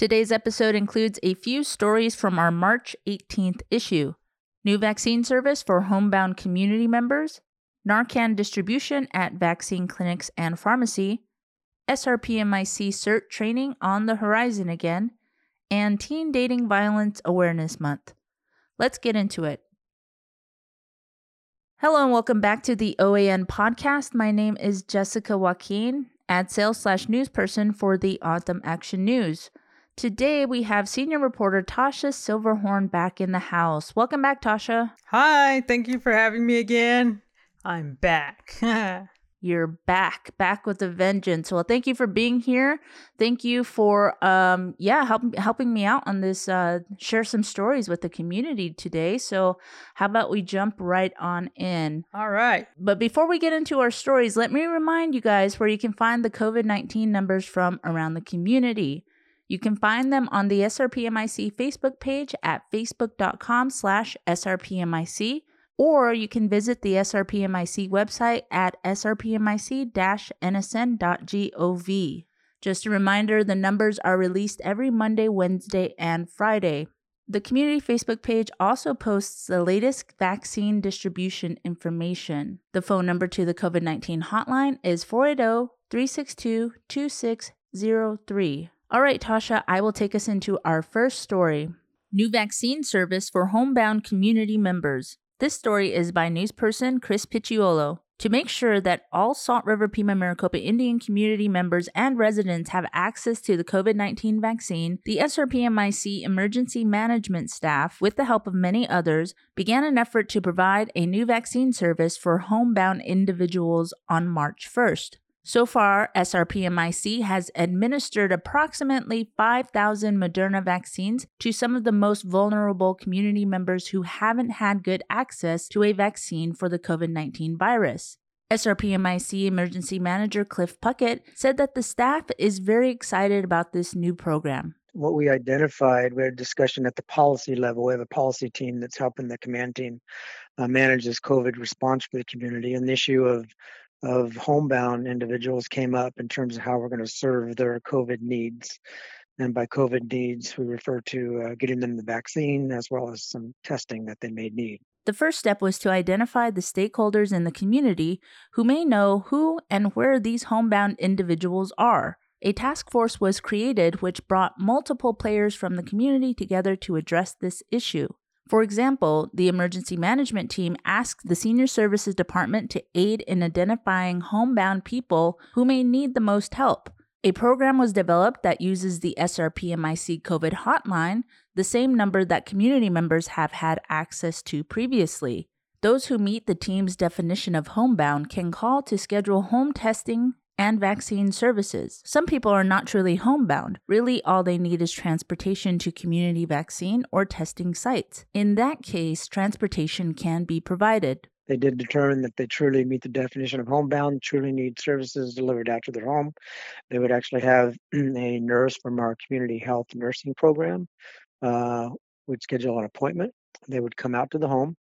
Today's episode includes a few stories from our March 18th issue new vaccine service for homebound community members, Narcan distribution at vaccine clinics and pharmacy, SRPMIC CERT training on the horizon again, and Teen Dating Violence Awareness Month. Let's get into it. Hello and welcome back to the OAN podcast. My name is Jessica Joaquin, ad sales slash news person for the Au-Authm Action News. Today we have senior reporter Tasha Silverhorn back in the house. Welcome back, Tasha. Hi, thank you for having me again. I'm back. You're back, back with a vengeance. Well, thank you for being here. Thank you for, um, yeah, help, helping me out on this. Uh, share some stories with the community today. So, how about we jump right on in? All right. But before we get into our stories, let me remind you guys where you can find the COVID nineteen numbers from around the community. You can find them on the SRPMIC Facebook page at facebook.com/slash SRPMIC or you can visit the SRPMIC website at srpmic-nsn.gov. Just a reminder the numbers are released every Monday, Wednesday, and Friday. The community Facebook page also posts the latest vaccine distribution information. The phone number to the COVID 19 hotline is 480 362 2603. All right, Tasha, I will take us into our first story New vaccine service for homebound community members. This story is by newsperson Chris Picciolo. To make sure that all Salt River Pima Maricopa Indian community members and residents have access to the COVID 19 vaccine, the SRPMIC emergency management staff, with the help of many others, began an effort to provide a new vaccine service for homebound individuals on March 1st. So far, SRPMIC has administered approximately 5,000 Moderna vaccines to some of the most vulnerable community members who haven't had good access to a vaccine for the COVID 19 virus. SRPMIC Emergency Manager Cliff Puckett said that the staff is very excited about this new program. What we identified, we had a discussion at the policy level. We have a policy team that's helping the command team uh, manage this COVID response for the community. And the issue of of homebound individuals came up in terms of how we're going to serve their COVID needs. And by COVID needs, we refer to uh, getting them the vaccine as well as some testing that they may need. The first step was to identify the stakeholders in the community who may know who and where these homebound individuals are. A task force was created which brought multiple players from the community together to address this issue. For example, the emergency management team asked the Senior Services Department to aid in identifying homebound people who may need the most help. A program was developed that uses the SRPMIC COVID hotline, the same number that community members have had access to previously. Those who meet the team's definition of homebound can call to schedule home testing, and vaccine services. Some people are not truly homebound. Really, all they need is transportation to community vaccine or testing sites. In that case, transportation can be provided. They did determine that they truly meet the definition of homebound, truly need services delivered to their home. They would actually have a nurse from our community health nursing program. Uh, would schedule an appointment. They would come out to the home,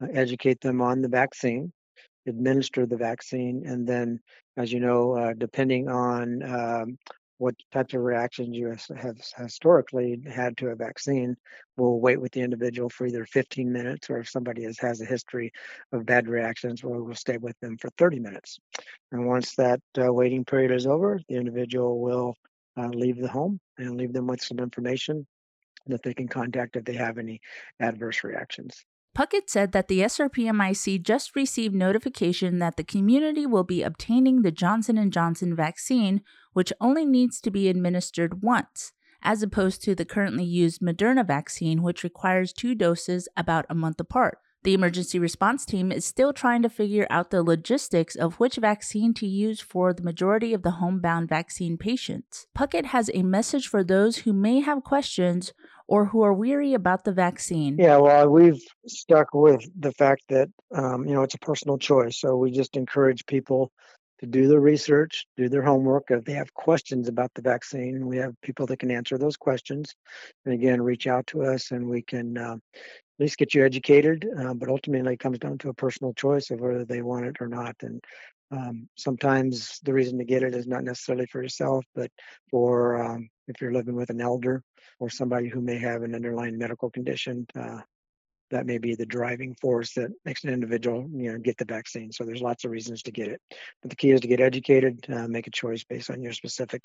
uh, educate them on the vaccine, administer the vaccine, and then, as you know, uh, depending on um, what types of reactions you have historically had to a vaccine, we'll wait with the individual for either 15 minutes, or if somebody has, a history of bad reactions, we'll, we'll stay with them for 30 minutes. And once that uh, waiting period is over, the individual will uh, leave the home and leave them with some information that they can contact if they have any adverse reactions. Puckett said that the SRPMIC just received notification that the community will be obtaining the Johnson & Johnson vaccine, which only needs to be administered once, as opposed to the currently used Moderna vaccine, which requires two doses about a month apart. The emergency response team is still trying to figure out the logistics of which vaccine to use for the majority of the homebound vaccine patients. Puckett has a message for those who may have questions or who are weary about the vaccine? Yeah, well, we've stuck with the fact that um, you know it's a personal choice. So we just encourage people to do their research, do their homework. If they have questions about the vaccine, we have people that can answer those questions. And again, reach out to us, and we can uh, at least get you educated. Uh, but ultimately, it comes down to a personal choice of whether they want it or not. And Um, sometimes the reason to get it is not necessarily for yourself, but for um, if you're living with an elder or somebody who may have an underlying medical condition. Uh, that may be the driving force that makes an individual, you know, get the vaccine. So there's lots of reasons to get it, but the key is to get educated, uh, make a choice based on your specific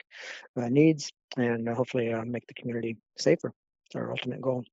uh, needs, and uh, hopefully make the community safer. It's our ultimate goal.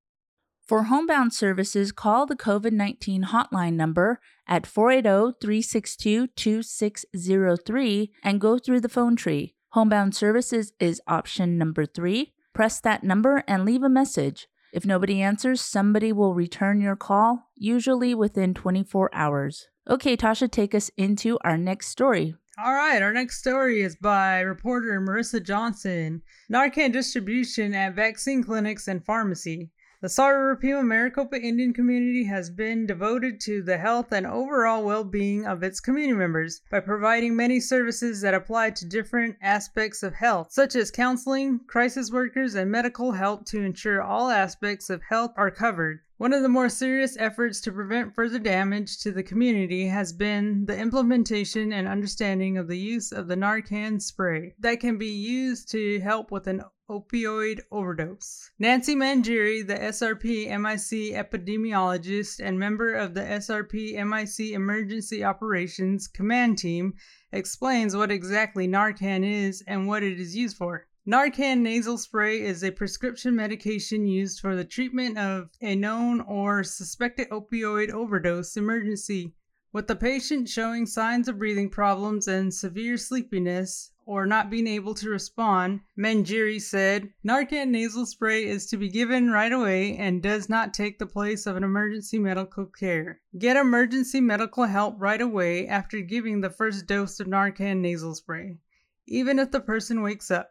For homebound services, call the COVID 19 hotline number at 480 362 2603 and go through the phone tree. Homebound services is option number three. Press that number and leave a message. If nobody answers, somebody will return your call, usually within 24 hours. Okay, Tasha, take us into our next story. All right, our next story is by reporter Marissa Johnson. Narcan distribution at vaccine clinics and pharmacy. The Salt Pima Maricopa Indian community has been devoted to the health and overall well being of its community members by providing many services that apply to different aspects of health, such as counseling, crisis workers, and medical help to ensure all aspects of health are covered. One of the more serious efforts to prevent further damage to the community has been the implementation and understanding of the use of the Narcan spray that can be used to help with an opioid overdose. Nancy Mangieri, the SRP MIC epidemiologist and member of the SRP MIC Emergency Operations Command Team, explains what exactly Narcan is and what it is used for. Narcan nasal spray is a prescription medication used for the treatment of a known or suspected opioid overdose emergency. With the patient showing signs of breathing problems and severe sleepiness, or not being able to respond, Mangieri said, Narcan nasal spray is to be given right away and does not take the place of an emergency medical care. Get emergency medical help right away after giving the first dose of Narcan nasal spray, even if the person wakes up.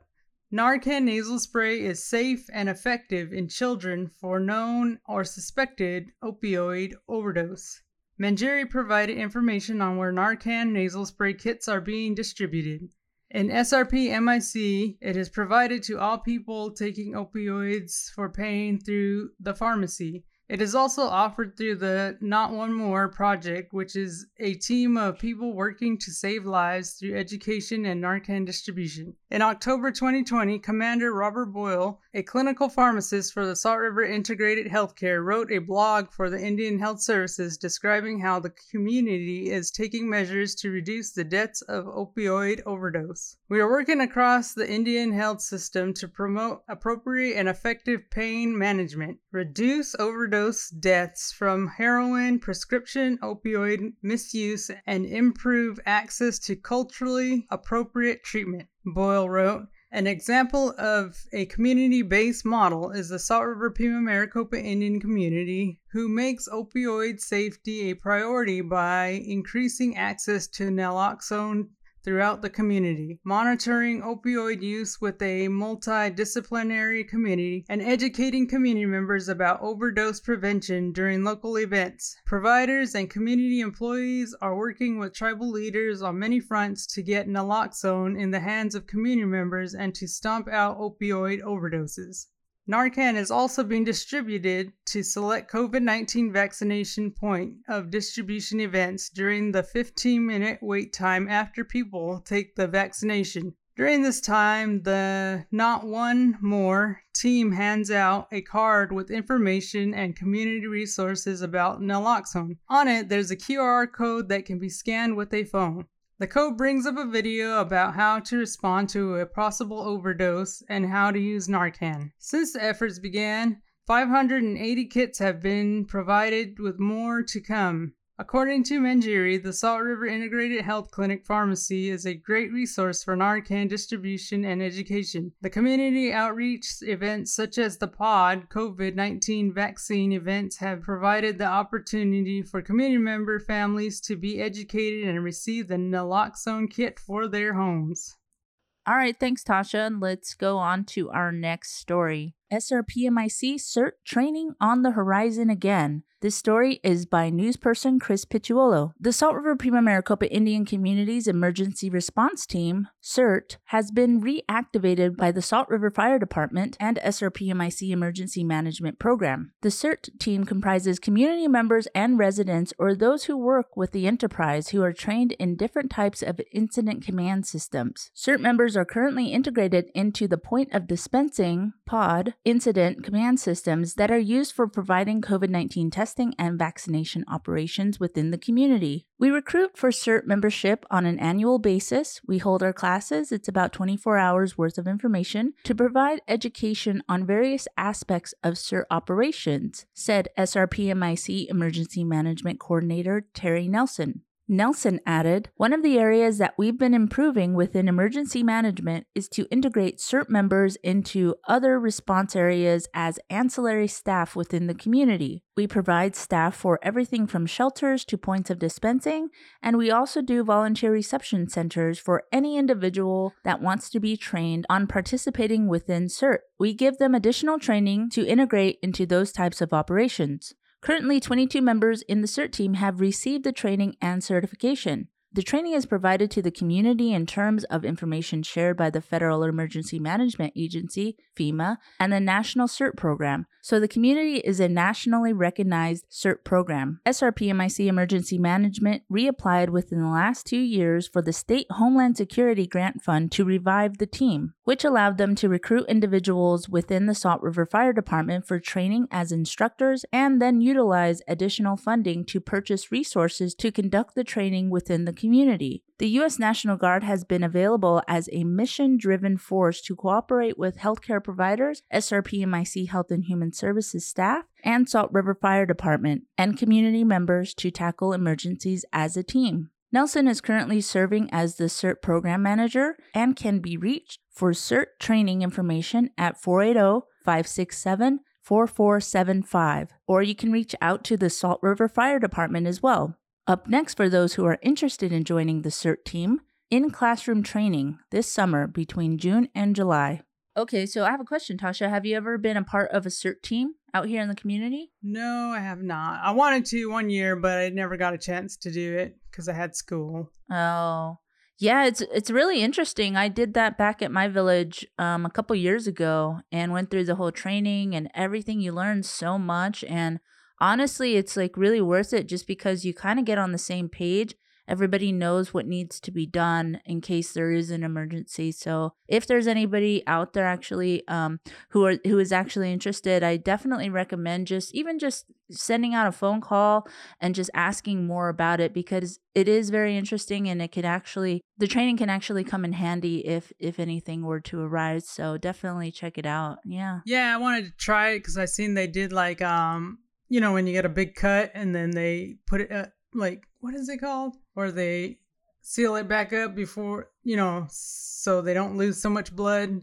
Narcan nasal spray is safe and effective in children for known or suspected opioid overdose. Mangieri provided information on where Narcan nasal spray kits are being distributed. In SRP MIC, it is provided to all people taking opioids for pain through the pharmacy. It is also offered through the Not One More project, which is a team of people working to save lives through education and Narcan distribution. In October 2020, Commander Robert Boyle, a clinical pharmacist for the Salt River Integrated Healthcare, wrote a blog for the Indian Health Services describing how the community is taking measures to reduce the deaths of opioid overdose. We are working across the Indian health system to promote appropriate and effective pain management, reduce overdose overdose deaths from heroin, prescription opioid misuse, and improve access to culturally appropriate treatment, Boyle wrote. An example of a community based model is the Salt River Pima Maricopa Indian community, who makes opioid safety a priority by increasing access to naloxone throughout the community, monitoring opioid use with a multidisciplinary committee, and educating community members about overdose prevention during local events. Providers and community employees are working with tribal leaders on many fronts to get naloxone in the hands of community members and to stomp out opioid overdoses. Narcan is also being distributed to select COVID 19 vaccination point of distribution events during the 15 minute wait time after people take the vaccination. During this time, the Not One More team hands out a card with information and community resources about naloxone. On it, there's a QR code that can be scanned with a phone. The code brings up a video about how to respond to a possible overdose and how to use Narcan. Since the efforts began, 580 kits have been provided with more to come. According to Mangieri, the Salt River Integrated Health Clinic Pharmacy is a great resource for Narcan distribution and education. The community outreach events such as the POD COVID 19 vaccine events have provided the opportunity for community member families to be educated and receive the naloxone kit for their homes. All right, thanks, Tasha. Let's go on to our next story. SRPMIC CERT training on the horizon again. This story is by newsperson Chris Picciuolo. The Salt River Pima Maricopa Indian Community's Emergency Response Team, CERT, has been reactivated by the Salt River Fire Department and SRPMIC Emergency Management Program. The CERT team comprises community members and residents or those who work with the enterprise who are trained in different types of incident command systems. CERT members are currently integrated into the point of dispensing POD incident command systems that are used for providing COVID 19 testing and vaccination operations within the community. We recruit for CERT membership on an annual basis. We hold our classes, it's about 24 hours worth of information, to provide education on various aspects of CERT operations, said SRPMIC Emergency Management Coordinator Terry Nelson. Nelson added, One of the areas that we've been improving within emergency management is to integrate CERT members into other response areas as ancillary staff within the community. We provide staff for everything from shelters to points of dispensing, and we also do volunteer reception centers for any individual that wants to be trained on participating within CERT. We give them additional training to integrate into those types of operations. Currently, 22 members in the CERT team have received the training and certification. The training is provided to the community in terms of information shared by the Federal Emergency Management Agency, FEMA, and the National CERT Program, so the community is a nationally recognized CERT program. SRPMIC Emergency Management reapplied within the last two years for the State Homeland Security Grant Fund to revive the team, which allowed them to recruit individuals within the Salt River Fire Department for training as instructors and then utilize additional funding to purchase resources to conduct the training within the community. The U.S. National Guard has been available as a mission driven force to cooperate with healthcare providers, SRPMIC Health and Human Services staff, and Salt River Fire Department, and community members to tackle emergencies as a team. Nelson is currently serving as the CERT program manager and can be reached for CERT training information at 480 567 4475, or you can reach out to the Salt River Fire Department as well. Up next, for those who are interested in joining the CERT team, in classroom training this summer between June and July. Okay, so I have a question, Tasha. Have you ever been a part of a CERT team out here in the community? No, I have not. I wanted to one year, but I never got a chance to do it because I had school. Oh, yeah, it's it's really interesting. I did that back at my village um, a couple years ago and went through the whole training and everything. You learn so much, and honestly, it's like really worth it just because you kind of get on the same page. Everybody knows what needs to be done in case there is an emergency. So, if there's anybody out there actually um, who are who is actually interested, I definitely recommend just even just sending out a phone call and just asking more about it because it is very interesting and it can actually the training can actually come in handy if if anything were to arise. So definitely check it out. Yeah. Yeah, I wanted to try it because I seen they did like um you know when you get a big cut and then they put it uh, like what is it called? Or they seal it back up before you know so they don't lose so much blood.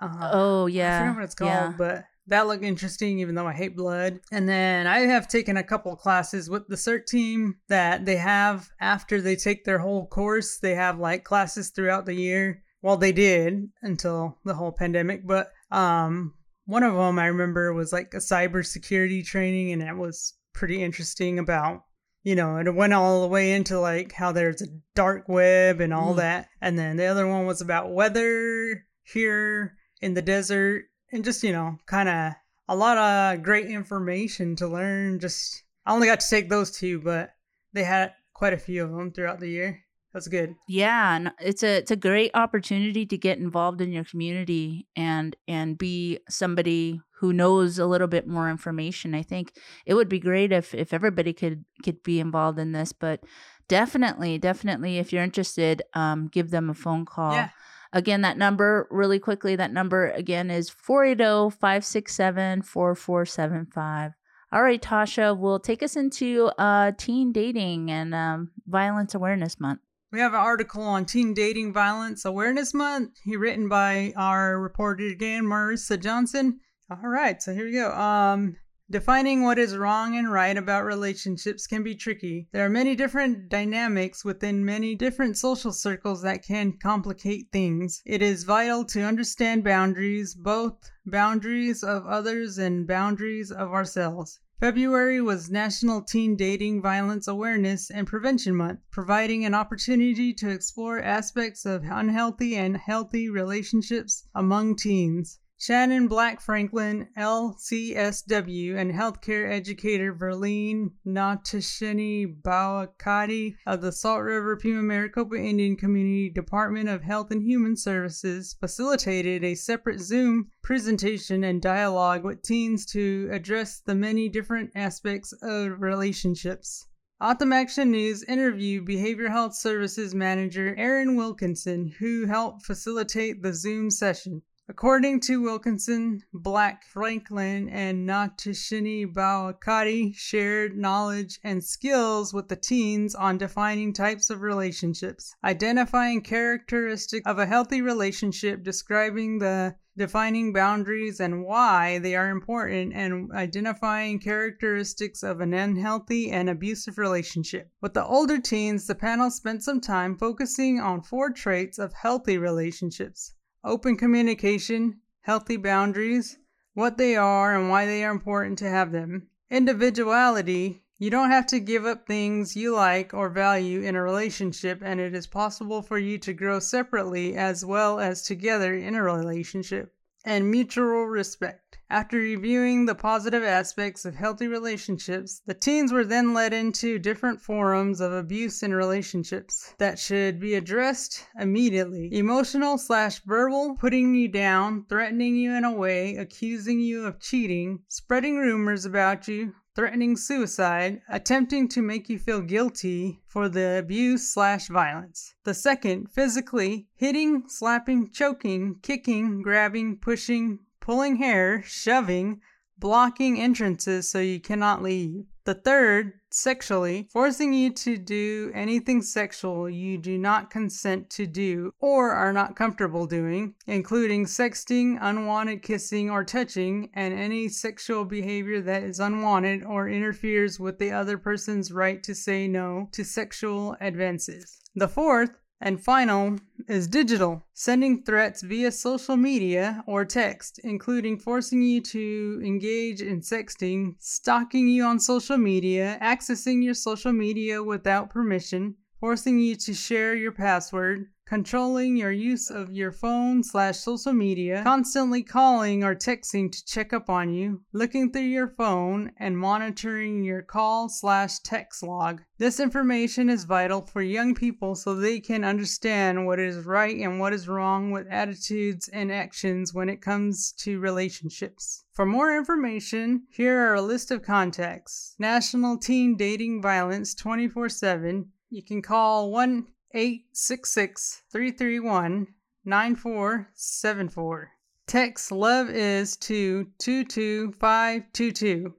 Uh, oh yeah i forget what it's called yeah. but that looked interesting even though i hate blood. And then i have taken a couple classes with the cert team that they have after they take their whole course. They have like classes throughout the year. Well they did until the whole pandemic but um one of them I remember was like a cybersecurity training, and it was pretty interesting about you know, and it went all the way into like how there's a dark web and all mm. that. And then the other one was about weather here in the desert and just, you know, kind of a lot of great information to learn. Just, I only got to take those two, but they had quite a few of them throughout the year. That's good. Yeah, and it's a it's a great opportunity to get involved in your community and and be somebody who knows a little bit more information. I think it would be great if if everybody could could be involved in this, but definitely definitely if you're interested, um give them a phone call. Yeah. Again, that number really quickly, that number again is 480-567-4475. All right, Tasha, will take us into uh, teen dating and um, violence awareness month. We have an article on Teen Dating Violence Awareness Month, he written by our reporter again, Marissa Johnson. All right, so here we go. Um, defining what is wrong and right about relationships can be tricky. There are many different dynamics within many different social circles that can complicate things. It is vital to understand boundaries, both boundaries of others and boundaries of ourselves. February was National Teen Dating Violence Awareness and Prevention Month, providing an opportunity to explore aspects of unhealthy and healthy relationships among teens. Shannon Black Franklin, LCSW, and healthcare educator Verlene Natashini Bawakati of the Salt River Pima Maricopa Indian Community Department of Health and Human Services facilitated a separate Zoom presentation and dialogue with teens to address the many different aspects of relationships. Au-Authm Action News interviewed Behavioral Health Services Manager Aaron Wilkinson, who helped facilitate the Zoom session. According to Wilkinson, Black, Franklin, and Natashini Bawakati shared knowledge and skills with the teens on defining types of relationships, identifying characteristics of a healthy relationship, describing the defining boundaries and why they are important, and identifying characteristics of an unhealthy and abusive relationship. With the older teens, the panel spent some time focusing on four traits of healthy relationships open communication, healthy boundaries, what they are and why they are important to have them. Individuality, you don't have to give up things you like or value in a relationship, and it is possible for you to grow separately as well as together in a relationship. And mutual respect. After reviewing the positive aspects of healthy relationships, the teens were then led into different forms of abuse in relationships that should be addressed immediately. Emotional slash verbal, putting you down, threatening you in a way, accusing you of cheating, spreading rumors about you, threatening suicide, attempting to make you feel guilty for the abuse slash violence. The second, physically, hitting, slapping, choking, kicking, grabbing, pushing, pulling hair, shoving, blocking entrances so you cannot leave. The third, sexually, forcing you to do anything sexual you do not consent to do or are not comfortable doing, including sexting, unwanted kissing or touching, and any sexual behavior that is unwanted or interferes with the other person's right to say no to sexual advances. The fourth, and final is digital, sending threats via social media or text, including forcing you to engage in sexting, stalking you on social media, accessing your social media without permission, forcing you to share your password, controlling your use of your phone slash social media, constantly calling or texting to check up on you, looking through your phone, and monitoring your call slash text log. This information is vital for young people so they can understand what is right and what is wrong with attitudes and actions when it comes to relationships. For more information, here are a list of contacts. National Teen Dating Violence 24 7. You can call 1 866 331 9474. Text love is to 22522.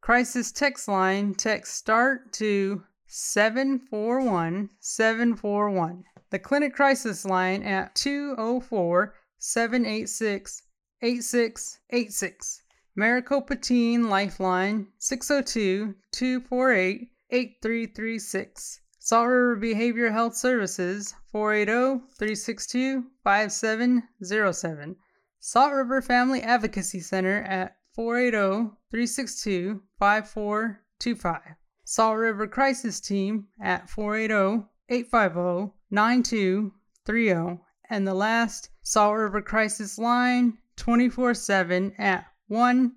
Crisis text line text start to 741 741. The clinic crisis line at 204 786 8686. Maricopa Teen Lifeline 602 248 8336. Salt River Behavioral Health Services 480-362-5707. Salt River Family Advocacy Center at 480-362-5425. Salt River Crisis Team at 480-850-9230. And the last Salt River Crisis Line 24-7 at 1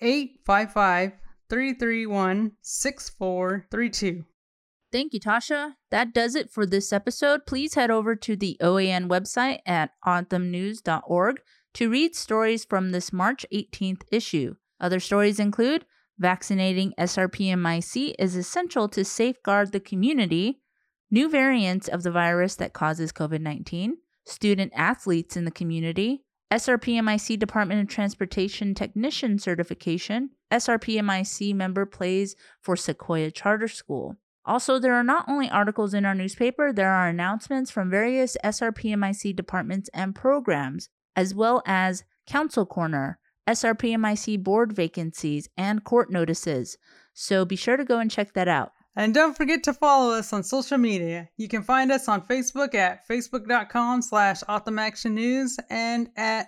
855 331 6432. Thank you, Tasha. That does it for this episode. Please head over to the OAN website at autumnnews.org to read stories from this March 18th issue. Other stories include Vaccinating SRPMIC is essential to safeguard the community, new variants of the virus that causes COVID 19, student athletes in the community, SRPMIC Department of Transportation Technician Certification, SRPMIC member plays for Sequoia Charter School. Also, there are not only articles in our newspaper, there are announcements from various SRPMIC departments and programs, as well as Council Corner, SRPMIC board vacancies, and court notices. So be sure to go and check that out. And don't forget to follow us on social media. You can find us on Facebook at facebook.com slash News and at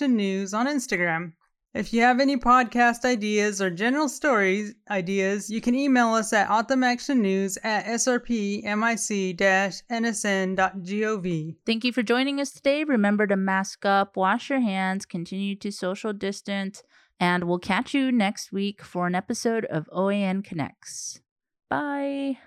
News on Instagram. If you have any podcast ideas or general stories ideas, you can email us at autumnactionnews at srpmic-nsn.gov. Thank you for joining us today. Remember to mask up, wash your hands, continue to social distance, and we'll catch you next week for an episode of OAN Connects. Bye.